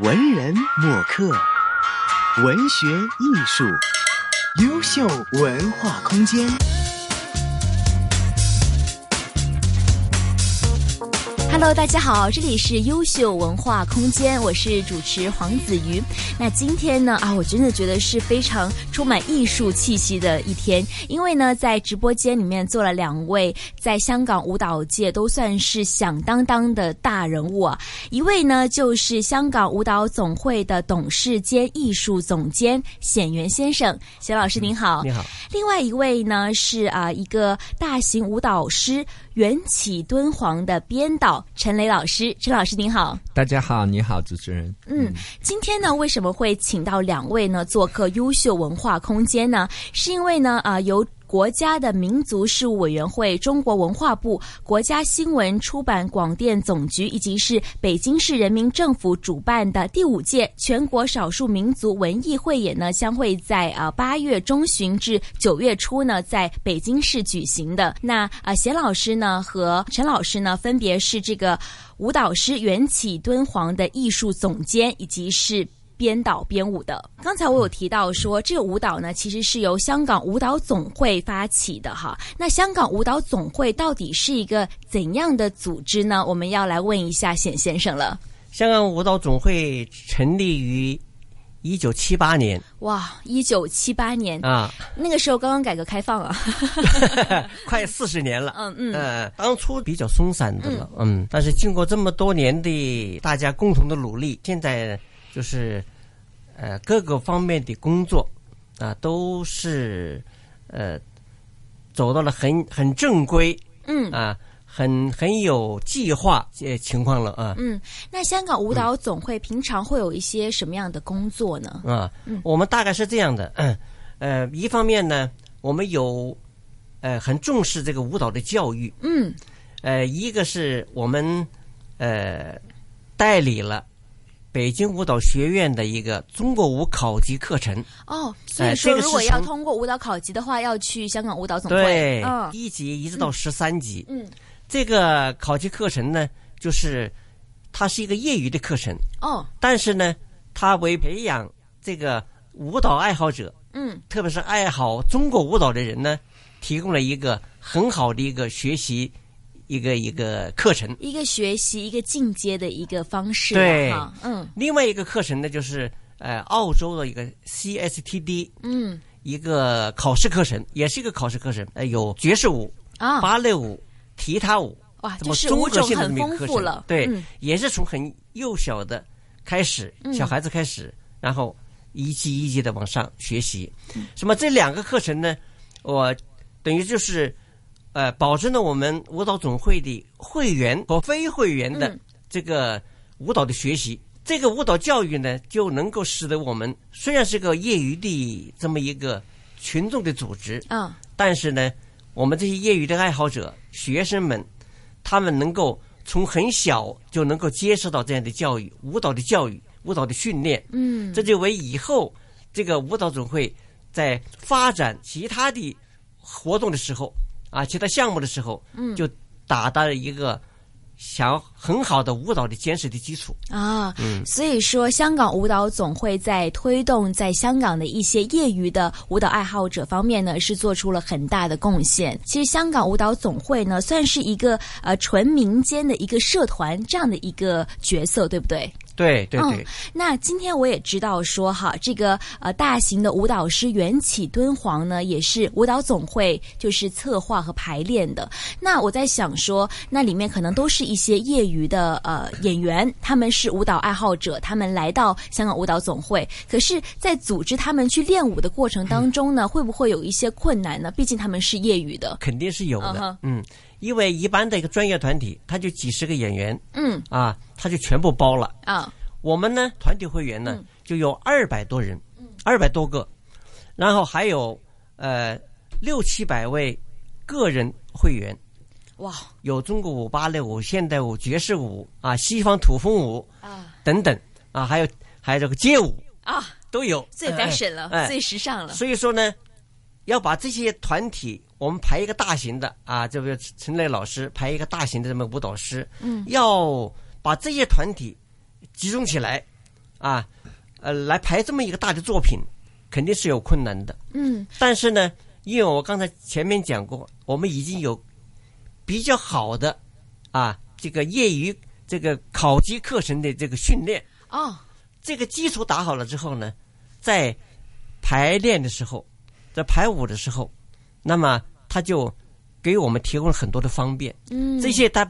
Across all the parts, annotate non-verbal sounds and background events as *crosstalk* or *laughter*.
文人墨客，文学艺术，优秀文化空间。Hello，大家好，这里是优秀文化空间，我是主持黄子瑜。那今天呢啊，我真的觉得是非常充满艺术气息的一天，因为呢，在直播间里面坐了两位在香港舞蹈界都算是响当当的大人物啊。一位呢就是香港舞蹈总会的董事兼艺术总监显元先生，显老师您好。你好。另外一位呢是啊一个大型舞蹈师。缘起敦煌的编导陈雷老师，陈老师您好，大家好，你好，主持人。嗯，今天呢，为什么会请到两位呢做客优秀文化空间呢？是因为呢，啊，由。国家的民族事务委员会、中国文化部、国家新闻出版广电总局以及是北京市人民政府主办的第五届全国少数民族文艺汇演呢，将会在啊八月中旬至九月初呢，在北京市举行的。那啊，贤老师呢和陈老师呢，分别是这个舞蹈师缘起敦煌的艺术总监，以及是。编导编舞的，刚才我有提到说，这个舞蹈呢，其实是由香港舞蹈总会发起的哈。那香港舞蹈总会到底是一个怎样的组织呢？我们要来问一下冼先生了。香港舞蹈总会成立于一九七八年。哇，一九七八年啊，那个时候刚刚改革开放啊，*laughs* 快四十年了。嗯嗯，呃，当初比较松散的了，嗯，但是经过这么多年的大家共同的努力，现在。就是，呃，各个方面的工作啊，都是呃，走到了很很正规，嗯啊，很很有计划呃情况了啊。嗯，那香港舞蹈总会平常会有一些什么样的工作呢？啊，我们大概是这样的，呃，一方面呢，我们有呃很重视这个舞蹈的教育，嗯，呃，一个是我们呃代理了。北京舞蹈学院的一个中国舞考级课程哦，所以说如果要通过舞蹈考级的话，要去香港舞蹈总会。对，一级一直到十三级。嗯，这个考级课程呢，就是它是一个业余的课程。哦，但是呢，它为培养这个舞蹈爱好者，嗯，特别是爱好中国舞蹈的人呢，提供了一个很好的一个学习。一个一个课程，一个学习，一个进阶的一个方式。对，嗯。另外一个课程呢，就是呃，澳洲的一个 CSTD，嗯，一个考试课程，也是一个考试课程。呃，有爵士舞啊，芭蕾舞、踢踏舞，哇，这是舞种很丰富了。对，也是从很幼小的开始，小孩子开始，然后一级一级的往上学习。什么？这两个课程呢？我等于就是。呃，保证了我们舞蹈总会的会员和非会员的这个舞蹈的学习，这个舞蹈教育呢，就能够使得我们虽然是个业余的这么一个群众的组织，嗯，但是呢，我们这些业余的爱好者、学生们，他们能够从很小就能够接受到这样的教育，舞蹈的教育、舞蹈的训练，嗯，这就为以后这个舞蹈总会在发展其他的活动的时候。啊，其他项目的时候，嗯，就达到了一个想很好的舞蹈的坚实的基础啊。嗯，所以说，香港舞蹈总会在推动在香港的一些业余的舞蹈爱好者方面呢，是做出了很大的贡献。其实，香港舞蹈总会呢，算是一个呃纯民间的一个社团这样的一个角色，对不对？对对对，那今天我也知道说哈，这个呃大型的舞蹈师缘起敦煌呢，也是舞蹈总会就是策划和排练的。那我在想说，那里面可能都是一些业余的呃演员，他们是舞蹈爱好者，他们来到香港舞蹈总会，可是，在组织他们去练舞的过程当中呢，会不会有一些困难呢？毕竟他们是业余的，肯定是有的，嗯。因为一般的一个专业团体，他就几十个演员，嗯，啊，他就全部包了。啊。我们呢，团体会员呢，就有二百多人，二百多个，然后还有呃六七百位个人会员，哇，有中国舞、芭蕾舞、现代舞、爵士舞啊，西方土风舞啊等等啊，还有还有这个街舞啊，都有，最 fashion 了，最时尚了。所以说呢，要把这些团体。我们排一个大型的啊，这个陈磊老师排一个大型的这么舞蹈师，嗯，要把这些团体集中起来，啊，呃，来排这么一个大的作品，肯定是有困难的。嗯但是呢，因为我刚才前面讲过，我们已经有比较好的啊，这个业余这个考级课程的这个训练，哦这个基础打好了之后呢，在排练的时候，在排舞的时候，那么他就给我们提供了很多的方便。嗯这些他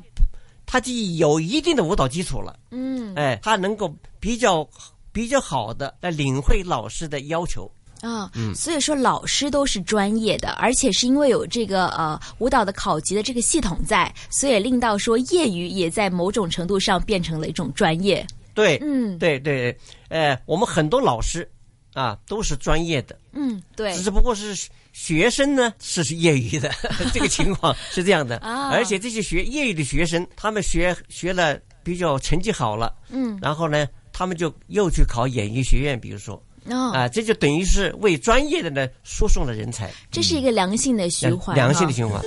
他就有一定的舞蹈基础了，嗯哎，他能够比较比较好的来领会老师的要求。啊，嗯。所以说老师都是专业的，而且是因为有这个呃舞蹈的考级的这个系统在，所以令到说业余也在某种程度上变成了一种专业。对，嗯。对对，呃，我们很多老师啊都是专业的，嗯，对。只不过是学生呢是是业余的，*laughs* 这个情况 *laughs* 是这样的。啊。而且这些学业余的学生，他们学学了比较成绩好了，嗯。然后呢，他们就又去考演艺学院，比如说哦，啊，这就等于是为专业的呢输送了人才，这是一个良性的循环，良性的循环。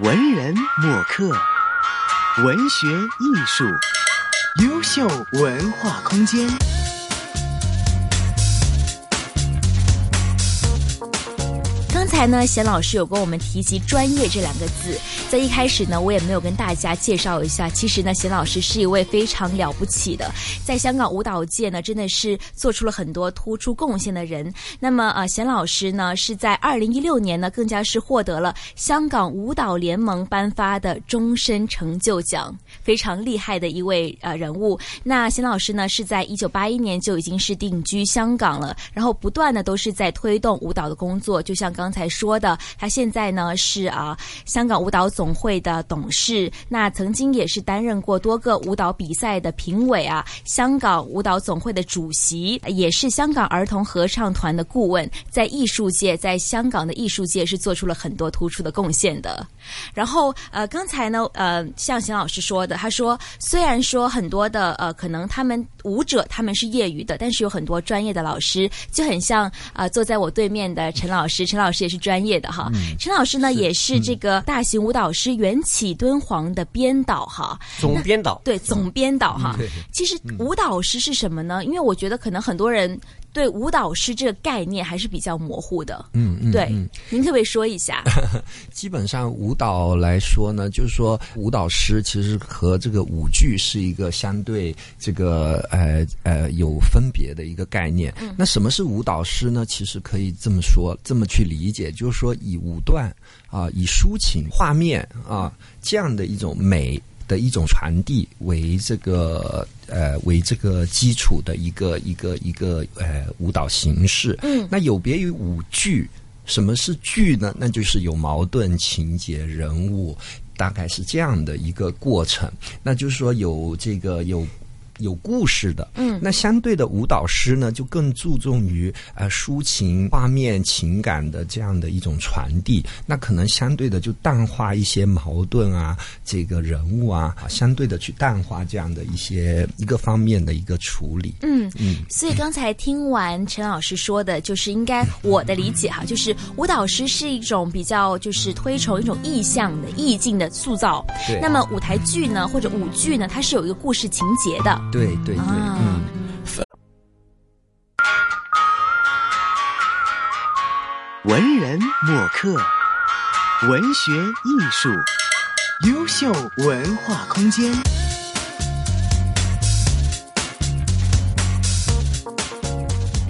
文人墨客，文学艺术，优秀文化空间。刚才呢，贤老师有跟我们提及“专业”这两个字，在一开始呢，我也没有跟大家介绍一下。其实呢，贤老师是一位非常了不起的，在香港舞蹈界呢，真的是做出了很多突出贡献的人。那么呃，贤老师呢，是在二零一六年呢，更加是获得了香港舞蹈联盟颁发的终身成就奖，非常厉害的一位呃人物。那贤老师呢，是在一九八一年就已经是定居香港了，然后不断的都是在推动舞蹈的工作。就像刚才说的，他现在呢是啊香港舞蹈总会的董事，那曾经也是担任过多个舞蹈比赛的评委啊，香港舞蹈总会的主席，也是香港儿童合唱团的顾问，在艺术界，在香港的艺术界是做出了很多突出的贡献的。然后呃，刚才呢，呃，像邢老师说的，他说虽然说很多的呃，可能他们舞者他们是业余的，但是有很多专业的老师，就很像呃坐在我对面的陈老师，陈老师也是专业的哈。陈老师呢也是这个大型舞蹈师缘起敦煌的编导哈。总编导，对，总编导哈。对其实舞蹈师是什么呢？因为我觉得可能很多人对舞蹈师这个概念还是比较模糊的。嗯嗯，对，嗯您可不可以说一下？*laughs* 基本上舞蹈来说呢，就是说舞蹈师其实和这个舞剧是一个相对这个呃呃有分别的一个概念。那什么是舞蹈师呢？其实可以这么说，这么去理解，就是说以舞段啊、以抒情、画面啊这样的一种美。的一种传递为这个呃为这个基础的一个一个一个呃舞蹈形式，嗯那有别于舞剧，什么是剧呢？那就是有矛盾情节、人物，大概是这样的一个过程。那就是说有这个有。有故事的，嗯那相对的舞蹈师呢，就更注重于呃抒情、画面、情感的这样的一种传递。那可能相对的就淡化一些矛盾啊，这个人物啊，相对的去淡化这样的一些一个方面的一个处理。嗯嗯，所以刚才听完陈老师说的，就是应该我的理解哈，就是舞蹈师是一种比较就是推崇一种意象的意境的塑造。对那么舞台剧呢，或者舞剧呢，它是有一个故事情节的。对对对，啊嗯。文人墨客，文学艺术，优秀文化空间。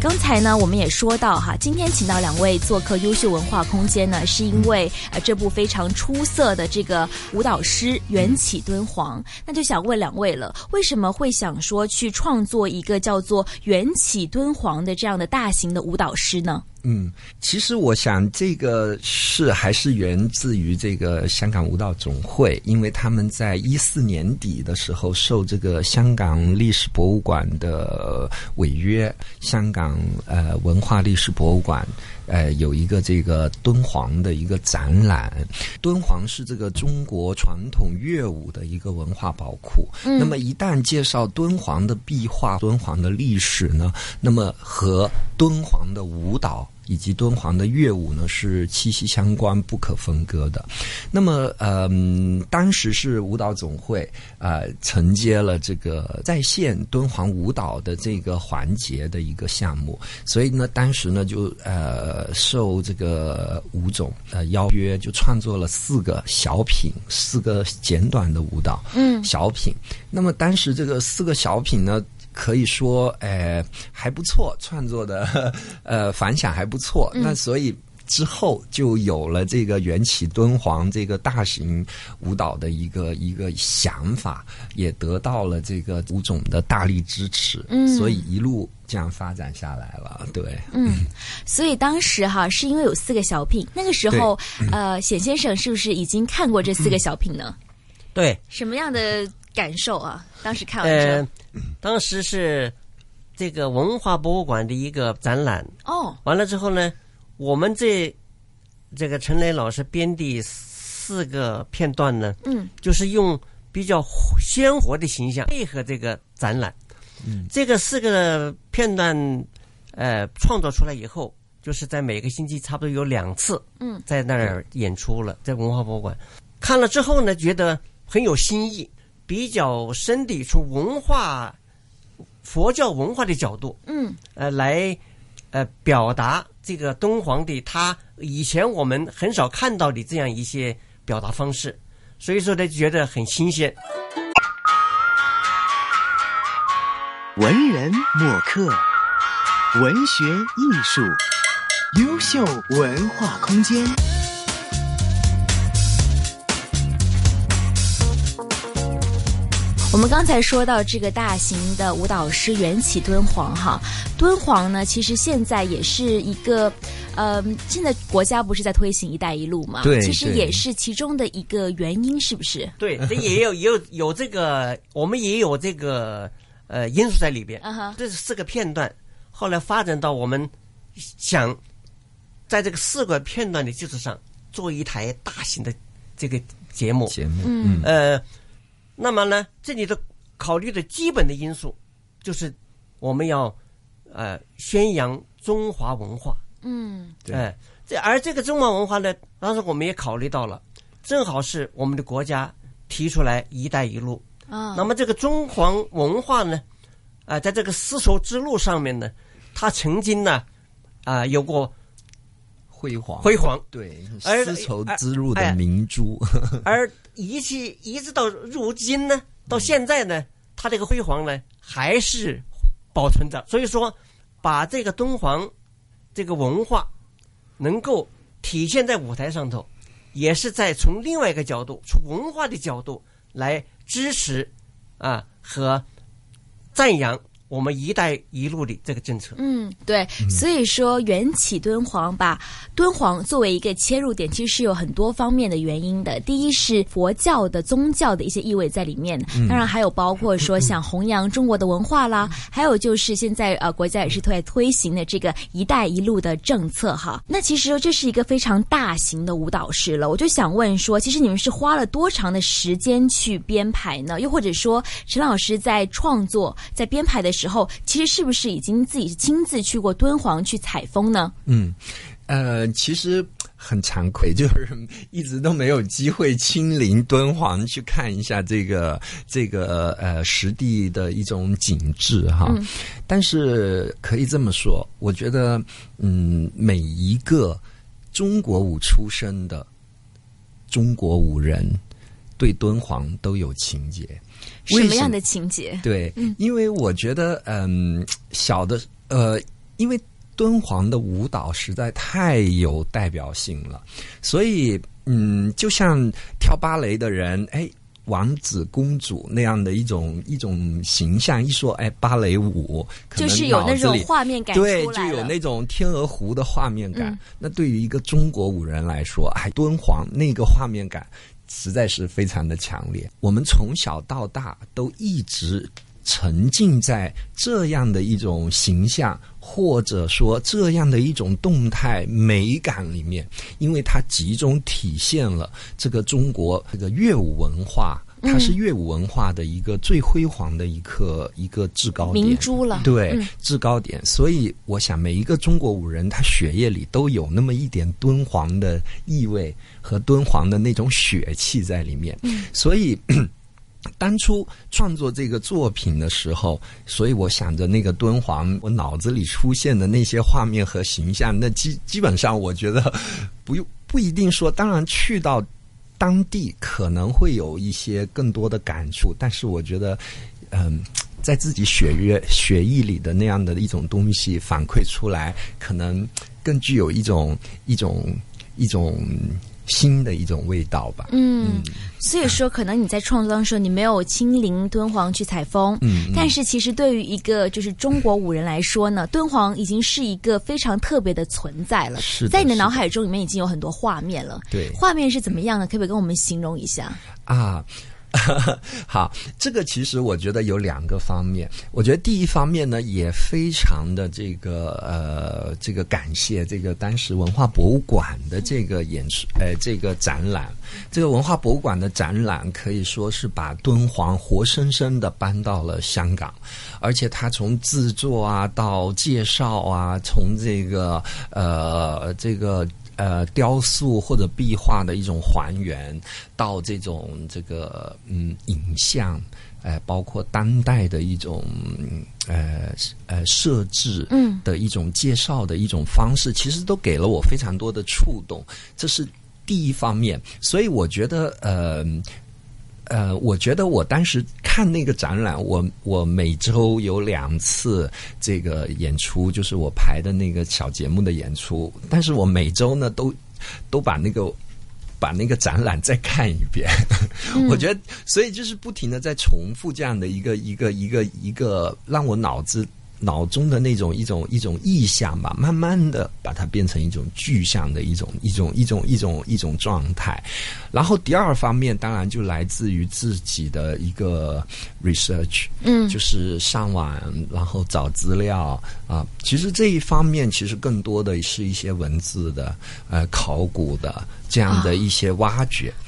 刚才呢，我们也说到哈，今天请到两位做客优秀文化空间呢，是因为呃这部非常出色的这个舞蹈师缘起敦煌。那就想问两位了，为什么会想说去创作一个叫做缘起敦煌的这样的大型的舞蹈师呢？嗯，其实我想这个是还是源自于这个香港舞蹈总会，因为他们在一四年底的时候受这个香港历史博物馆的违约，香港呃文化历史博物馆。呃，有一个这个敦煌的一个展览，敦煌是这个中国传统乐舞的一个文化宝库。嗯那么一旦介绍敦煌的壁画、敦煌的历史呢，那么和敦煌的舞蹈以及敦煌的乐舞呢是息息相关、不可分割的。那么，嗯，当时是舞蹈总会啊、呃承接了这个在线敦煌舞蹈的这个环节的一个项目，所以呢，当时呢就呃受这个吴总呃邀约，就创作了四个小品，四个简短的舞蹈，嗯小品。那么当时这个四个小品呢，可以说呃还不错，创作的 *laughs* 呃反响还不错。那所以。之后就有了这个缘起敦煌这个大型舞蹈的一个一个想法，也得到了这个舞种的大力支持，嗯所以一路这样发展下来了。对，嗯，所以当时哈是因为有四个小品，那个时候呃，冼先生是不是已经看过这四个小品呢？对，什么样的感受啊？当时看完之呃后，，*clears throat* 当时是这个文化博物馆的一个展览，哦，完了之后呢，我们这这个陈雷老师编的四个片段呢，嗯，就是用比较鲜活的形象配合这个展览。嗯，这个四个片段，呃，创作出来以后，就是在每个星期差不多有两次，嗯，在那儿演出了，在文化博物馆。看了之后呢，觉得很有新意，比较深的从文化佛教文化的角度，嗯呃，来呃表达这个敦煌的他以前我们很少看到的这样一些表达方式，所以说呢，觉得很新鲜。文人墨客，文学艺术，优秀文化空间。我们刚才说到这个大型的舞蹈师缘起敦煌哈，敦煌呢，其实现在也是一个，呃，现在国家不是在推行“一带一路”嘛？对其实也是其中的一个原因，是不是？对，这也有也有有这个，我们也有这个呃因素在里边。这是四个片段，后来发展到我们想在这个四个片段的基础上做一台大型的这个节目。节目，嗯呃，那么呢，这里的考虑的基本的因素就是我们要呃宣扬中华文化。嗯。对哎，这而这个中华文化呢，当时我们也考虑到了，正好是我们的国家提出来“一带一路”。啊，那么这个中华文化呢，啊、在这个丝绸之路上面呢，它曾经呢，啊、有过辉煌，辉煌，对，丝绸哎之路哎的明珠，*laughs* 而一起一直到如今呢，到现在呢，它这个辉煌呢还是保存着。所以说，把这个敦煌这个文化能够体现在舞台上头，也是在从另外一个角度，从文化的角度来支持啊和赞扬我们“一带一路”的这个政策。嗯，对，所以说缘起敦煌把敦煌作为一个切入点，其实是有很多方面的原因的。第一是佛教的宗教的一些意味在里面，当然还有包括说想弘扬中国的文化啦，还有就是现在呃国家也是在推行的这个“一带一路”的政策哈。那其实这是一个非常大型的舞蹈室了，我就想问说，其实你们是花了多长的时间去编排呢？又或者说，陈老师在创作、在编排的时候，其实是不是已经自己亲自去过敦煌去采风呢？嗯，呃，其实很惭愧，就是一直都没有机会亲临敦煌去看一下这个这个呃实地的一种景致哈。嗯但是可以这么说，我觉得嗯，每一个中国舞出身的中国舞人对敦煌都有情结。为什什么样的情节？对，因为我觉得，嗯，小的，呃，因为敦煌的舞蹈实在太有代表性了，所以，嗯，就像跳芭蕾的人，哎。王子公主那样的一种一种形象，一说哎芭蕾舞，就是有那种画面感对。就有那种天鹅湖的画面感。嗯那对于一个中国舞人来说，哎，敦煌那个画面感实在是非常的强烈。我们从小到大都一直沉浸在这样的一种形象，或者说这样的一种动态美感里面，因为它集中体现了这个中国这个乐舞文化它是乐舞文化的一个最辉煌的一个一个制高点，明珠了。对，嗯制高点。所以我想，每一个中国舞人，他血液里都有那么一点敦煌的意味和敦煌的那种血气在里面。嗯所以。*clears throat* 当初创作这个作品的时候，所以我想着那个敦煌，我脑子里出现的那些画面和形象，那基基本上我觉得不用不一定说，当然去到当地可能会有一些更多的感触，但是我觉得，嗯。在自己血液血液里的那样的一种东西反馈出来，可能更具有一种一种一种新的一种味道吧。嗯，所以说，可能你在创作当中，你没有亲临敦煌去采风，嗯嗯但是其实对于一个就是中国舞人来说呢，敦煌已经是一个非常特别的存在了。是在你的脑海中里面已经有很多画面了。对画面是怎么样的？可不可以跟我们形容一下？啊。*laughs* 好，这个其实我觉得有两个方面。我觉得第一方面呢，也非常的这个呃，这个感谢这个当时文化博物馆的这个演出，呃，这个展览。这个文化博物馆的展览可以说是把敦煌活生生的搬到了香港，而且它从制作啊到介绍啊，从这个呃这个。呃，雕塑或者壁画的一种还原，到这种这个嗯影像，呃，包括当代的一种呃呃设置，嗯的一种介绍的一种方式，其实都给了我非常多的触动，这是第一方面。所以我觉得，呃。呃，我觉得我当时看那个展览，我我每周有两次这个演出，就是我排的那个小节目的演出，但是我每周呢都都把那个把那个展览再看一遍。*laughs* 我觉得，所以就是不停的在重复这样的一个一个一个一个，让我脑子。脑中的那种一种一种意象吧，慢慢的把它变成一种具象的一种一种一种一种一种状态。然后第二方面，当然就来自于自己的一个 research，嗯就是上网然后找资料啊。其实这一方面，其实更多的是一些文字的呃考古的这样的一些挖掘。啊，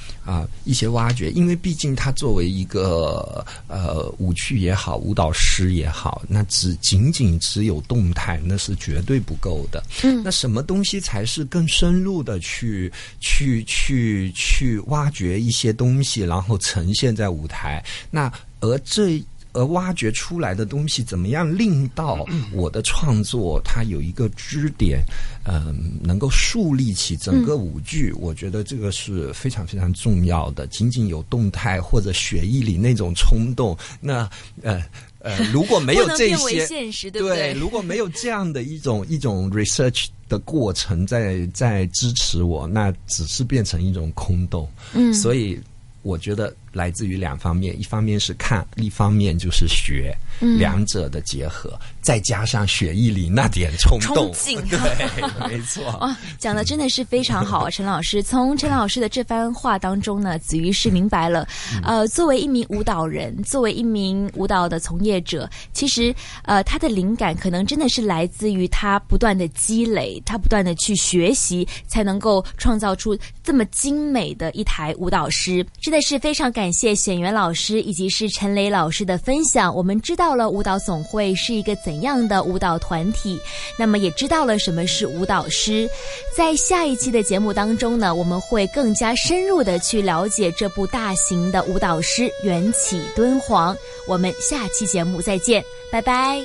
一些挖掘，因为毕竟他作为一个呃舞剧也好，舞蹈师也好，那只仅仅只有动态，那是绝对不够的。嗯那什么东西才是更深入的去去去去挖掘一些东西，然后呈现在舞台？那而这。而挖掘出来的东西，怎么样令到我的创作它有一个支点，嗯、能够树立起整个舞剧？我觉得这个是非常非常重要的。仅仅有动态或者血液里那种冲动，那呃呃，*laughs* 如果没有这些，现实，对不对，如果没有这样的一种一种 research 的过程在在支持我，那只是变成一种空洞。嗯所以我觉得来自于两方面，一方面是看，一方面就是学，嗯两者的结合，再加上血液里那点冲动，对，没错。哇，*laughs* 讲的真的是非常好啊，陈老师。从陈老师的这番话当中呢，子瑜是明白了，呃，作为一名舞蹈人，作为一名舞蹈的从业者，其实呃，他的灵感可能真的是来自于他不断的积累，他不断的去学习，才能够创造出这么精美的一台舞蹈师。真的是非常感感谢选员老师以及是陈雷老师的分享，我们知道了舞蹈总会是一个怎样的舞蹈团体，那么也知道了什么是舞蹈师。在下一期的节目当中呢，我们会更加深入的去了解这部大型的舞蹈师《缘起敦煌》。我们下期节目再见，拜拜。